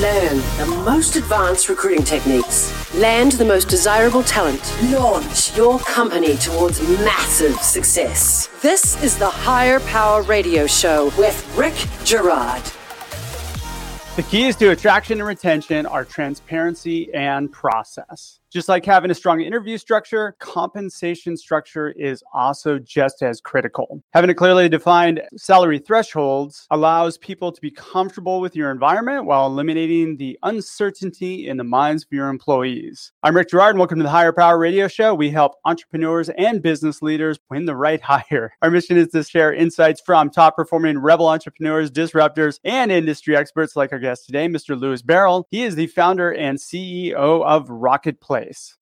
Learn the most advanced recruiting techniques. Land the most desirable talent. Launch your company towards massive success. This is the Hire Power Radio Show with Rick Girard. The keys to attraction and retention are transparency and process. Just like having a strong interview structure, compensation structure is also just as critical. Having a clearly defined salary thresholds allows people to be comfortable with your environment while eliminating the uncertainty in the minds of your employees. I'm Rick Girard, and welcome to the Hire Power Radio Show. We help entrepreneurs and business leaders win the right hire. Our mission is to share insights from top performing rebel entrepreneurs, disruptors, and industry experts like our guest today, Mr. Lewis Barrel. He is the founder and CEO of Rocketplace.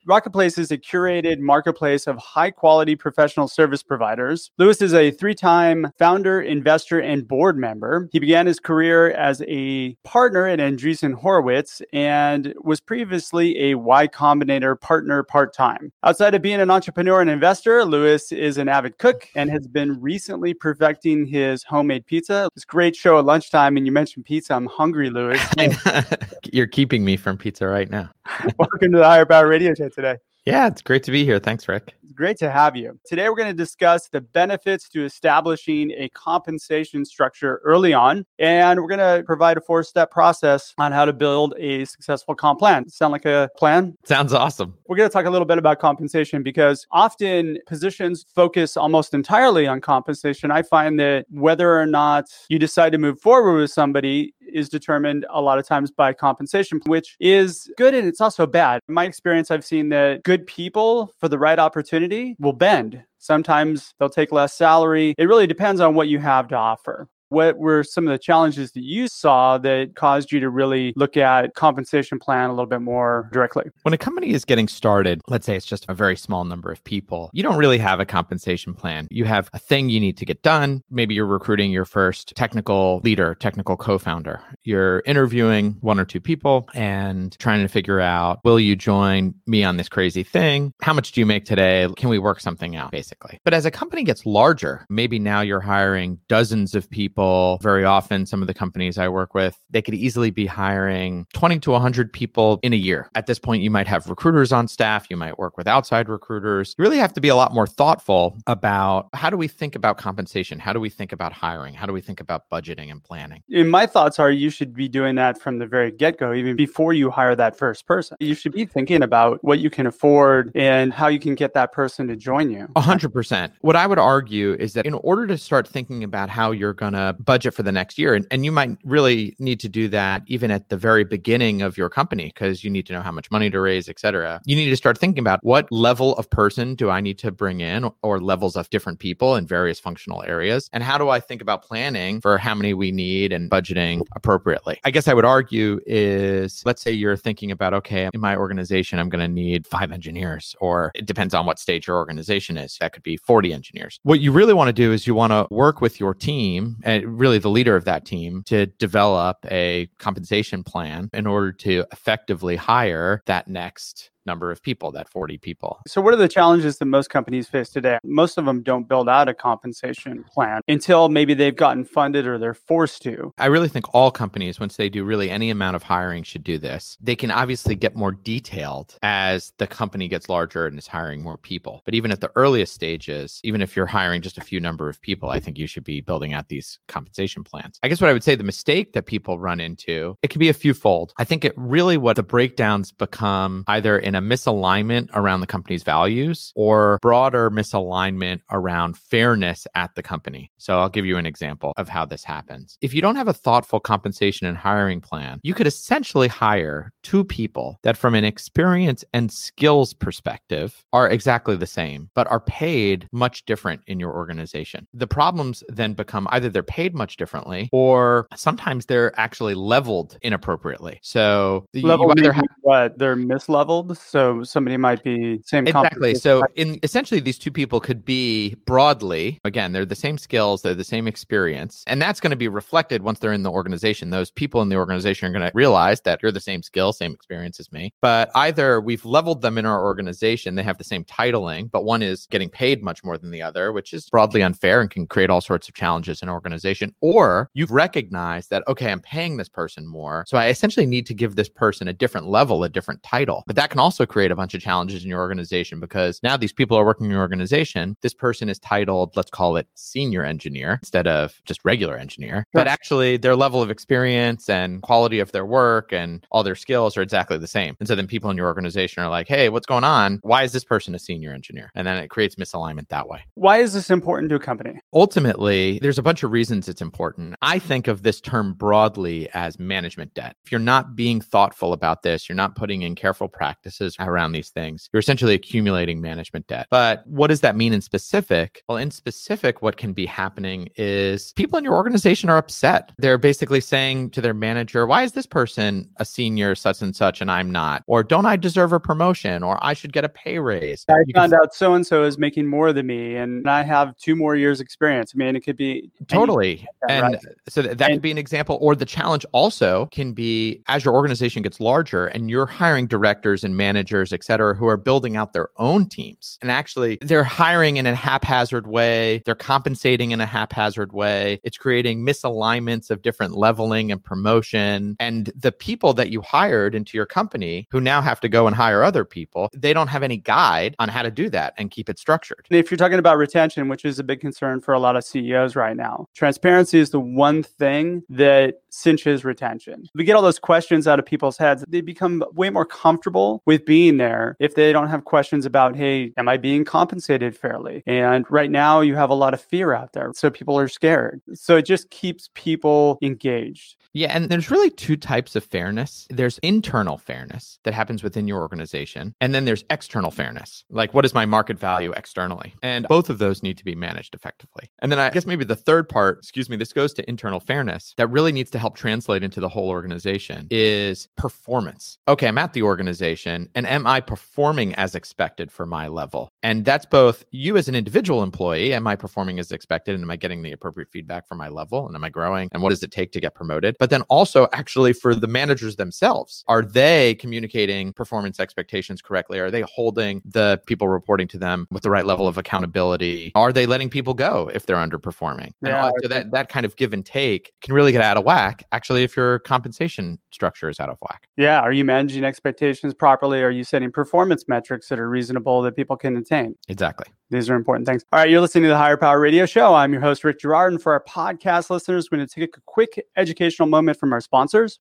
Rocketplace is a curated marketplace of high quality professional service providers. Lewis is a three time founder, investor, and board member. He began his career as a partner at Andreessen Horowitz and was previously a Y Combinator partner part time. Outside of being an entrepreneur and investor, Lewis is an avid cook and has been recently perfecting his homemade pizza. It's a great show at lunchtime, and you mentioned pizza. I'm hungry, Lewis. You're keeping me from pizza right now. Welcome to the Hire Power Radio Show today. Yeah, it's great to be here. Thanks, Rick. It's great to have you. Today, we're going to discuss the benefits to establishing a compensation structure early on. And we're going to provide a four step process on how to build a successful comp plan. Sound like a plan? Sounds awesome. We're going to talk a little bit about compensation because often positions focus almost entirely on compensation. I find that whether or not you decide to move forward with somebody is determined a lot of times by compensation, which is good and it's also bad. In my experience, I've seen that good people for the right opportunity will bend. Sometimes they'll take less salary. It really depends on what you have to offer. What were some of the challenges that you saw that caused you to really look at compensation plan a little bit more directly? When a company is getting started, let's say it's just a very small number of people, you don't really have a compensation plan. You have a thing you need to get done. Maybe you're recruiting your first technical leader, technical co-founder. You're interviewing one or two people and trying to figure out, will you join me on this crazy thing? How much do you make today? Can we work something out basically? But as a company gets larger, maybe now you're hiring dozens of people people. Very often, some of the companies I work with, they could easily be hiring 20 to 100 people in a year. At this point, you might have recruiters on staff, you might work with outside recruiters. You really have to be a lot more thoughtful about how do we think about compensation? How do we think about hiring? How do we think about budgeting and planning? And my thoughts are you should be doing that from the very get go, even before you hire that first person. You should be thinking about what you can afford and how you can get that person to join you. 100%. What I would argue is that in order to start thinking about how you're going to Uh, budget for the next year. And, and you might really need to do that even at the very beginning of your company because you need to know how much money to raise, et cetera. You need to start thinking about what level of person do I need to bring in or levels of different people in various functional areas? And how do I think about planning for how many we need and budgeting appropriately? I guess I would argue is let's say you're thinking about, okay, in my organization, I'm going to need five engineers, or it depends on what stage your organization is. That could be 40 engineers. What you really want to do is you want to work with your team and really the leader of that team to develop a compensation plan in order to effectively hire that next number of people, that 40 people. So, what are the challenges that most companies face today? Most of them don't build out a compensation plan until maybe they've gotten funded or they're forced to. I really think all companies, once they do really any amount of hiring, should do this. They can obviously get more detailed as the company gets larger and is hiring more people. But even at the earliest stages, even if you're hiring just a few number of people, I think you should be building out these compensation plans. I guess what I would say the mistake that people run into, it can be a few fold. I think it really what the breakdowns become either in a misalignment around the company's values or broader misalignment around fairness at the company. So I'll give you an example of how this happens. If you don't have a thoughtful compensation and hiring plan, you could essentially hire two people that, from an experience and skills perspective, are exactly the same, but are paid much different in your organization. The problems then become either they're paid much differently or sometimes they're actually leveled inappropriately. So Level you either have what they're misleveled So somebody might be same exactly. So in essentially these two people could be broadly again they're the same skills, they're the same experience, and that's going to be reflected once they're in the organization. Those people in the organization are going to realize that you're the same skill, same experience as me. But either we've leveled them in our organization, they have the same titling, but one is getting paid much more than the other, which is broadly unfair and can create all sorts of challenges in an organization. Or you've recognized that okay, I'm paying this person more, so I essentially need to give this person a different level, a different title. But that can also create a bunch of challenges in your organization because now these people are working in your organization. This person is titled, let's call it senior engineer instead of just regular engineer. But actually, their level of experience and quality of their work and all their skills are exactly the same. And so then people in your organization are like, hey, what's going on? Why is this person a senior engineer? And then it creates misalignment that way. Why is this important to a company? Ultimately, there's a bunch of reasons it's important. I think of this term broadly as management debt. If you're not being thoughtful about this, you're not putting in careful practices around these things, you're essentially accumulating management debt. But what does that mean in specific? Well, in specific, what can be happening is people in your organization are upset. They're basically saying to their manager, why is this person a senior such and such and I'm not? Or don't I deserve a promotion? Or I should get a pay raise. I you found can... out so and so is making more than me and I have two more years experience. I mean, it could be totally. That, and right? so that, that and, could be an example. Or the challenge also can be as your organization gets larger and you're hiring directors and managers, et cetera, who are building out their own teams. And actually, they're hiring in a haphazard way, they're compensating in a haphazard way. It's creating misalignments of different leveling and promotion. And the people that you hired into your company who now have to go and hire other people, they don't have any guide on how to do that and keep it structured. If you're talking about retention, which is a big concern for a lot of CEOs right now, transparency is the one thing that cinches retention. We get all those questions out of people's heads. They become way more comfortable with being there if they don't have questions about, hey, am I being compensated fairly? And right now you have a lot of fear out there. So people are scared. So it just keeps people engaged. Yeah, and there's really two types of fairness. There's internal fairness that happens within your organization, and then there's external fairness. Like what is my market value externally? And both of those need to be managed effectively. And then I guess maybe the third part, excuse me, this goes to internal fairness that really needs to help translate into the whole organization is performance. Okay, I'm at the organization and am I performing as expected for my level? And that's both you as an individual employee, am I performing as expected and am I getting the appropriate feedback for my level and am I growing and what does it take to get promoted? But but then also actually for the managers themselves. Are they communicating performance expectations correctly? Are they holding the people reporting to them with the right level of accountability? Are they letting people go if they're underperforming? Yeah. so that, that kind of give and take can really get out of whack, actually, if your compensation structure is out of whack. Yeah. Are you managing expectations properly? Are you setting performance metrics that are reasonable that people can attain? Exactly. These are important things. All right, you're listening to the Hire Power Radio Show. I'm your host, Rick Girard. And for our podcast listeners, we're going to take a quick educational moment from our sponsors.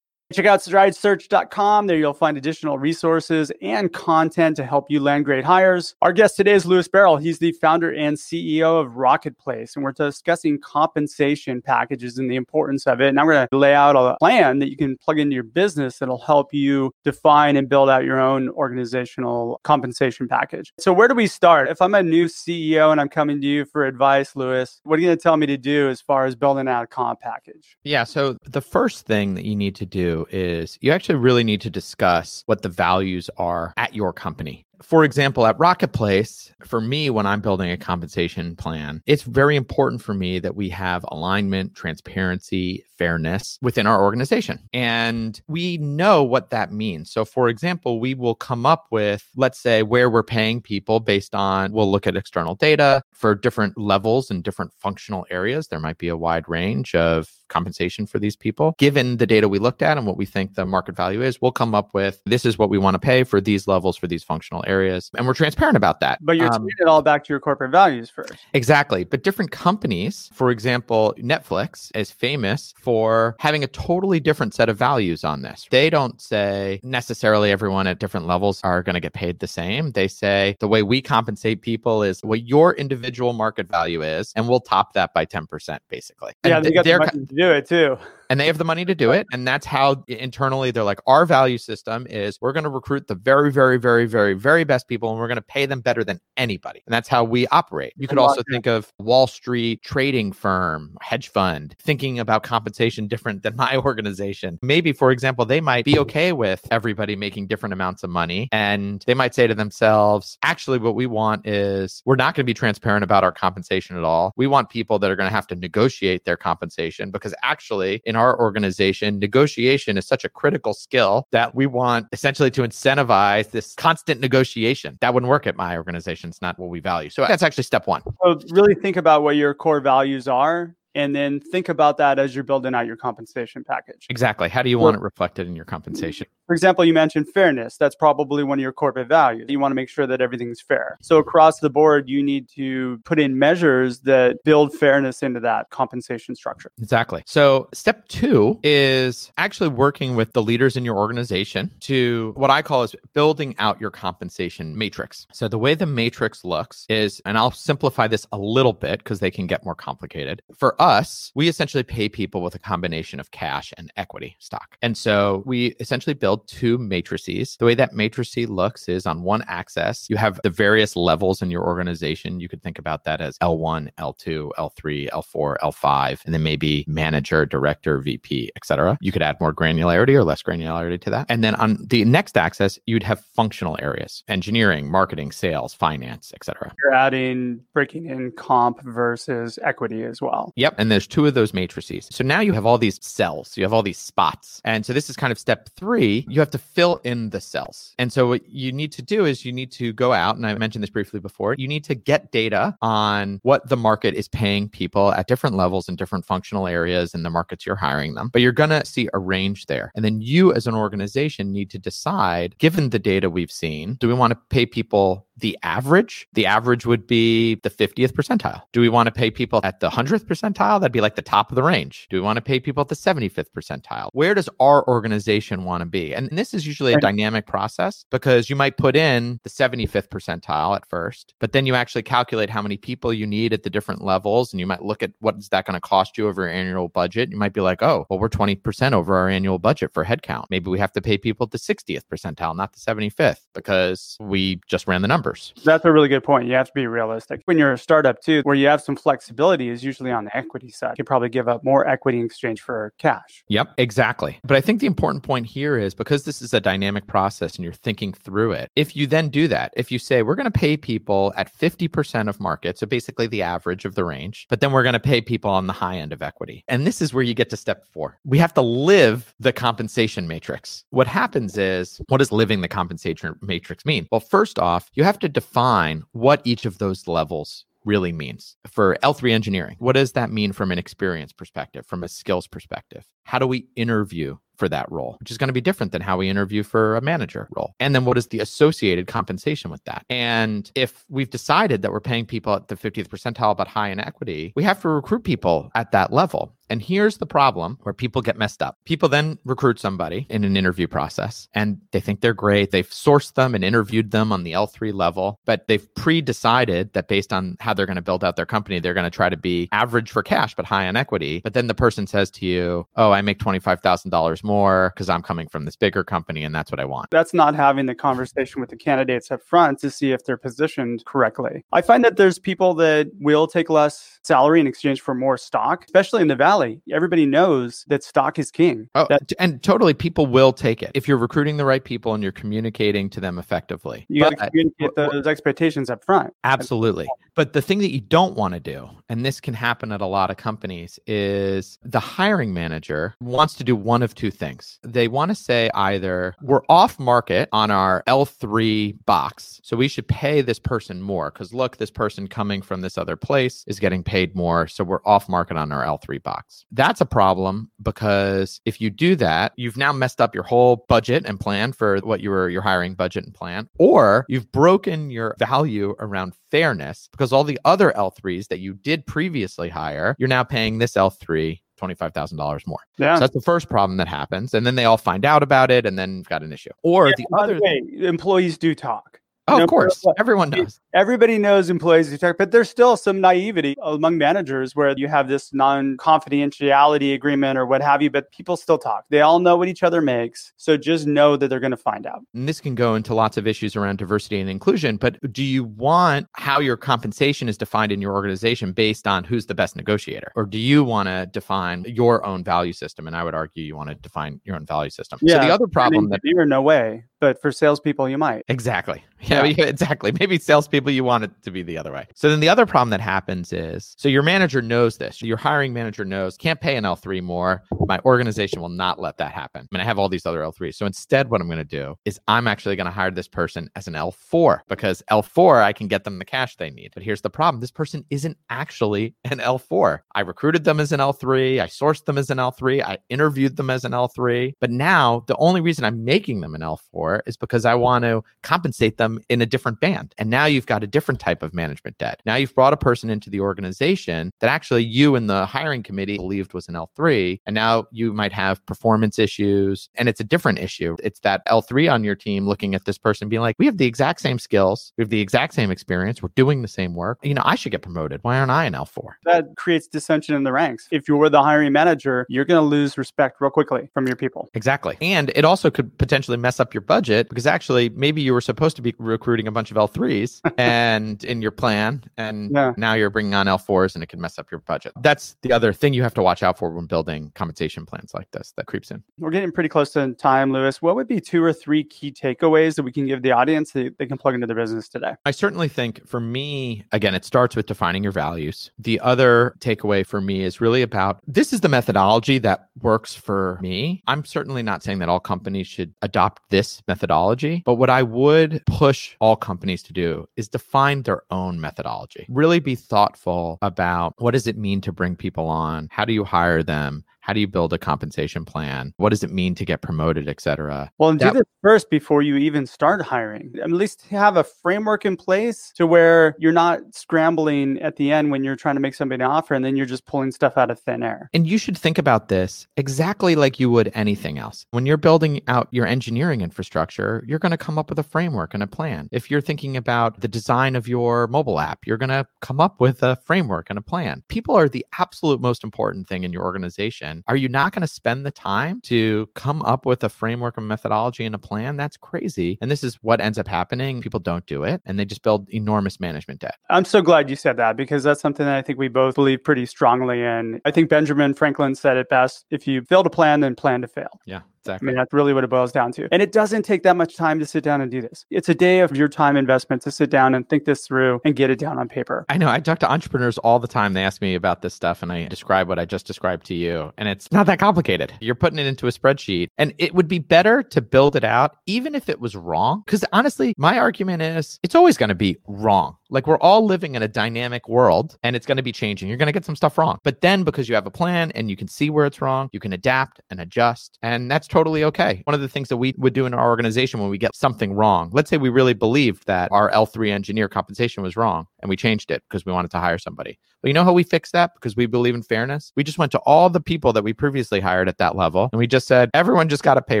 Check out stridesearch.com. There you'll find additional resources and content to help you land great hires. Our guest today is Lewis Barrel. He's the founder and CEO of Rocketplace, and we're discussing compensation packages and the importance of it. And I'm going to lay out a plan that you can plug into your business that'll help you define and build out your own organizational compensation package. So, where do we start? If I'm a new CEO and I'm coming to you for advice, Lewis, what are you going to tell me to do as far as building out a comp package? Yeah. So, the first thing that you need to do is you actually really need to discuss what the values are at your company. For example, at Rocketplace, for me, when I'm building a compensation plan, it's very important for me that we have alignment, transparency, fairness within our organization. And we know what that means. So, for example, we will come up with, let's say, where we're paying people based on, we'll look at external data for different levels and different functional areas. There might be a wide range of compensation for these people. Given the data we looked at and what we think the market value is, we'll come up with this is what we want to pay for these levels for these functional areas. And we're transparent about that. But you're um, it all back to your corporate values first. Exactly. But different companies, for example, Netflix is famous for having a totally different set of values on this. They don't say necessarily everyone at different levels are going to get paid the same. They say the way we compensate people is what your individual market value is, and we'll top that by 10%, basically. Yeah, and they got the money to do it too. And they have the money to do it. And that's how internally they're like, our value system is we're going to recruit the very, very, very, very, very best people and we're going to pay them better than anybody. And that's how we operate. You could also think of Wall Street trading firm, hedge fund, thinking about compensation different than my organization. Maybe, for example, they might be okay with everybody making different amounts of money. And they might say to themselves, actually, what we want is we're not going to be transparent about our compensation at all. We want people that are going to have to negotiate their compensation because actually, in our organization, negotiation is such a critical skill that we want essentially to incentivize this constant negotiation. That wouldn't work at my organization. It's not what we value. So that's actually step one. So really think about what your core values are and then think about that as you're building out your compensation package. Exactly. How do you want it reflected in your compensation? For example, you mentioned fairness. That's probably one of your corporate values. You want to make sure that everything's fair. So across the board, you need to put in measures that build fairness into that compensation structure. Exactly. So step two is actually working with the leaders in your organization to what I call is building out your compensation matrix. So the way the matrix looks is, and I'll simplify this a little bit because they can get more complicated. For us, we essentially pay people with a combination of cash and equity stock. And so we essentially build two matrices. The way that matrice looks is on one axis, you have the various levels in your organization. You could think about that as L1, L2, L3, L4, L5, and then maybe manager, director, VP, etc. You could add more granularity or less granularity to that. And then on the next axis, you'd have functional areas, engineering, marketing, sales, finance, etc. You're adding breaking in comp versus equity as well. Yep. And there's two of those matrices. So now you have all these cells, you have all these spots. And so this is kind of step three. You have to fill in the cells. And so what you need to do is you need to go out, and I mentioned this briefly before, you need to get data on what the market is paying people at different levels in different functional areas in the markets you're hiring them. But you're going to see a range there. And then you as an organization need to decide, given the data we've seen, do we want to pay people the average? The average would be the 50th percentile. Do we want to pay people at the 100th percentile? That'd be like the top of the range. Do we want to pay people at the 75th percentile? Where does our organization want to be? And this is usually a dynamic process because you might put in the 75th percentile at first, but then you actually calculate how many people you need at the different levels. And you might look at what is that going to cost you over your annual budget. You might be like, oh, well, we're 20% over our annual budget for headcount. Maybe we have to pay people at the 60th percentile, not the 75th, because we just ran the numbers. That's a really good point. You have to be realistic. When you're a startup too, where you have some flexibility is usually on the equity side. You probably give up more equity in exchange for cash. Yep, exactly. But I think the important point here is because this is a dynamic process and you're thinking through it, if you then do that, if you say we're going to pay people at 50% of market, so basically the average of the range, but then we're going to pay people on the high end of equity. And this is where you get to step four. We have to live the compensation matrix. What happens is, what does living the compensation matrix mean? Well, first off, you have to define what each of those levels really means for L3 engineering. What does that mean from an experience perspective, from a skills perspective? How do we interview for that role, which is going to be different than how we interview for a manager role. And then what is the associated compensation with that? And if we've decided that we're paying people at the 50th percentile but high in equity, we have to recruit people at that level. And here's the problem where people get messed up. People then recruit somebody in an interview process and they think they're great. They've sourced them and interviewed them on the L3 level, but they've pre decided that based on how they're going to build out their company, they're going to try to be average for cash, but high on equity. But then the person says to you, Oh, I make $25,000 more because I'm coming from this bigger company and that's what I want. That's not having the conversation with the candidates up front to see if they're positioned correctly. I find that there's people that will take less salary in exchange for more stock, especially in the Valley everybody knows that stock is king. Oh, that, and totally, people will take it if you're recruiting the right people and you're communicating to them effectively. You got to communicate those expectations up front. Absolutely. But the thing that you don't want to do, and this can happen at a lot of companies, is the hiring manager wants to do one of two things. They want to say either we're off market on our L3 box, so we should pay this person more because look, this person coming from this other place is getting paid more, so we're off market on our L3 box. That's a problem because if you do that, you've now messed up your whole budget and plan for what you were your hiring budget and plan, or you've broken your value around fairness because all the other L3s that you did previously hire, you're now paying this L3 $25,000 more. Yeah. So that's the first problem that happens. And then they all find out about it and then got an issue. Or yeah, the other way, employees do talk. Oh, you know, of course. Everyone knows. Everybody knows employees who talk, but there's still some naivety among managers where you have this non confidentiality agreement or what have you, but people still talk. They all know what each other makes. So just know that they're going to find out. And this can go into lots of issues around diversity and inclusion, but do you want how your compensation is defined in your organization based on who's the best negotiator? Or do you want to define your own value system? And I would argue you want to define your own value system. Yeah, so the other problem that you're no way but for salespeople, you might. Exactly. Yeah, yeah, exactly. Maybe salespeople, you want it to be the other way. So then the other problem that happens is so your manager knows this. Your hiring manager knows can't pay an L3 more. My organization will not let that happen. I mean, I have all these other L3s. So instead, what I'm going to do is I'm actually going to hire this person as an L4 because L4, I can get them the cash they need. But here's the problem this person isn't actually an L4. I recruited them as an L3. I sourced them as an L3. I interviewed them as an L3. But now the only reason I'm making them an L4 for is because I want to compensate them in a different band. And now you've got a different type of management debt. Now you've brought a person into the organization that actually you and the hiring committee believed was an L3. And now you might have performance issues. And it's a different issue. It's that L3 on your team looking at this person being like, we have the exact same skills, we have the exact same experience, we're doing the same work. You know, I should get promoted. Why aren't I an L4? That creates dissension in the ranks. If you're the hiring manager, you're going to lose respect real quickly from your people. Exactly. And it also could potentially mess up your budget budget because actually maybe you were supposed to be recruiting a bunch of L3s and in your plan and yeah. now you're bringing on L4s and it can mess up your budget. That's the other thing you have to watch out for when building compensation plans like this that creeps in. We're getting pretty close to time, Lewis. What would be two or three key takeaways that we can give the audience that they can plug into their business today? I certainly think for me, again, it starts with defining your values. The other takeaway for me is really about this is the methodology that works for me. I'm certainly not saying that all companies should adopt this methodology. But what I would push all companies to do is define their own methodology. Really be thoughtful about what does it mean to bring people on? How do you hire them? How do you build a compensation plan? What does it mean to get promoted, et cetera? Well, and that, do this first before you even start hiring. At least have a framework in place to where you're not scrambling at the end when you're trying to make somebody an offer and then you're just pulling stuff out of thin air. And you should think about this exactly like you would anything else. When you're building out your engineering infrastructure, you're going to come up with a framework and a plan. If you're thinking about the design of your mobile app, you're going to come up with a framework and a plan. People are the absolute most important thing in your organization are you not going to spend the time to come up with a framework, a methodology, and a plan? That's crazy. And this is what ends up happening. People don't do it and they just build enormous management debt. I'm so glad you said that because that's something that I think we both believe pretty strongly in. I think Benjamin Franklin said it best if you fail to plan, then plan to fail. Yeah. Exactly. I mean, that's really what it boils down to. And it doesn't take that much time to sit down and do this. It's a day of your time investment to sit down and think this through and get it down on paper. I know. I talk to entrepreneurs all the time. They ask me about this stuff and I describe what I just described to you. And it's not that complicated. You're putting it into a spreadsheet and it would be better to build it out, even if it was wrong. Because honestly, my argument is it's always going to be wrong. Like we're all living in a dynamic world and it's going to be changing. You're going to get some stuff wrong. But then because you have a plan and you can see where it's wrong, you can adapt and adjust. And that's totally okay. One of the things that we would do in our organization when we get something wrong, let's say we really believed that our L3 engineer compensation was wrong and we changed it because we wanted to hire somebody. But you know how we fixed that? Because we believe in fairness. We just went to all the people that we previously hired at that level and we just said, everyone just got a pay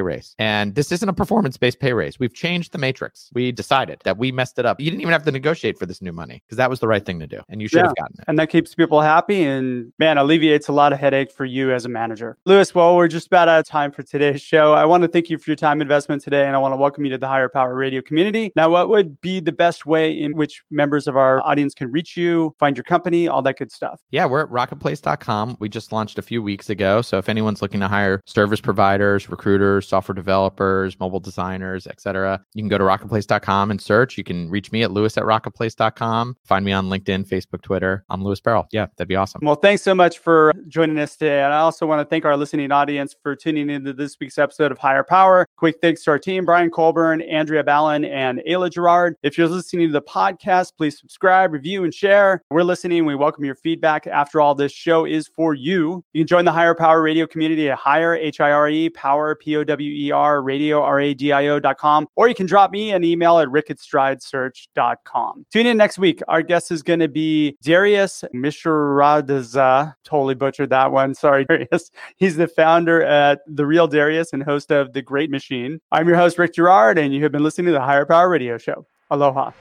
raise. And this isn't a performance based pay raise. We've changed the matrix. We decided that we messed it up. You didn't even have to negotiate for this new money because that was the right thing to do. And you should yeah. have gotten it. And that keeps people happy and man, alleviates a lot of headache for you as a manager. Lewis, well, we're just about out of time for today's show. I want to thank you for your time investment today and I want to welcome you to the Hire Power Radio community. Now, what would be the best way in which members of our audience can reach you, find your company, all that good stuff? Yeah, we're at rocketplace.com. We just launched a few weeks ago. So if anyone's looking to hire service providers, recruiters, software developers, mobile designers, etc., you can go to rocketplace.com and search. You can reach me at lewis at rocketplace.com. Find me on LinkedIn, Facebook, Twitter. I'm Lewis Barrell. Yeah, that'd be awesome. Well, thanks so much for joining us today. And I also want to thank our listening audience for tuning into this week's episode of Hire Power. Quick thanks to our team, Brian Colburn, Andrea Ballin, and Ayla Girard. If you're listening to the podcast, please subscribe, review, and share. We're listening. We welcome your feedback. After all, this show is for you. You can join the Hire Power Radio community at hire, H I R E, power, P O W E R, radio, R A D I O.com, or you can drop me an email at rick. Tune in next week. Our guest is going to be Darius Mishradza. Totally butchered that one. Sorry, Darius. He's the founder at The Real Darius and host of The Greatness Machine. I'm your host, Rick Girard, and you have been listening to the Hire Power Radio Show. Aloha.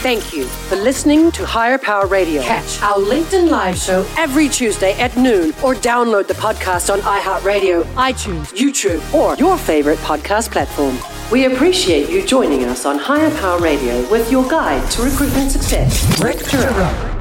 Thank you for listening to Hire Power Radio. Catch our LinkedIn Live show every Tuesday at noon or download the podcast on iHeartRadio, iTunes, YouTube, or your favorite podcast platform. We appreciate you joining us on Hire Power Radio with your guide to recruitment success, Rick Turow.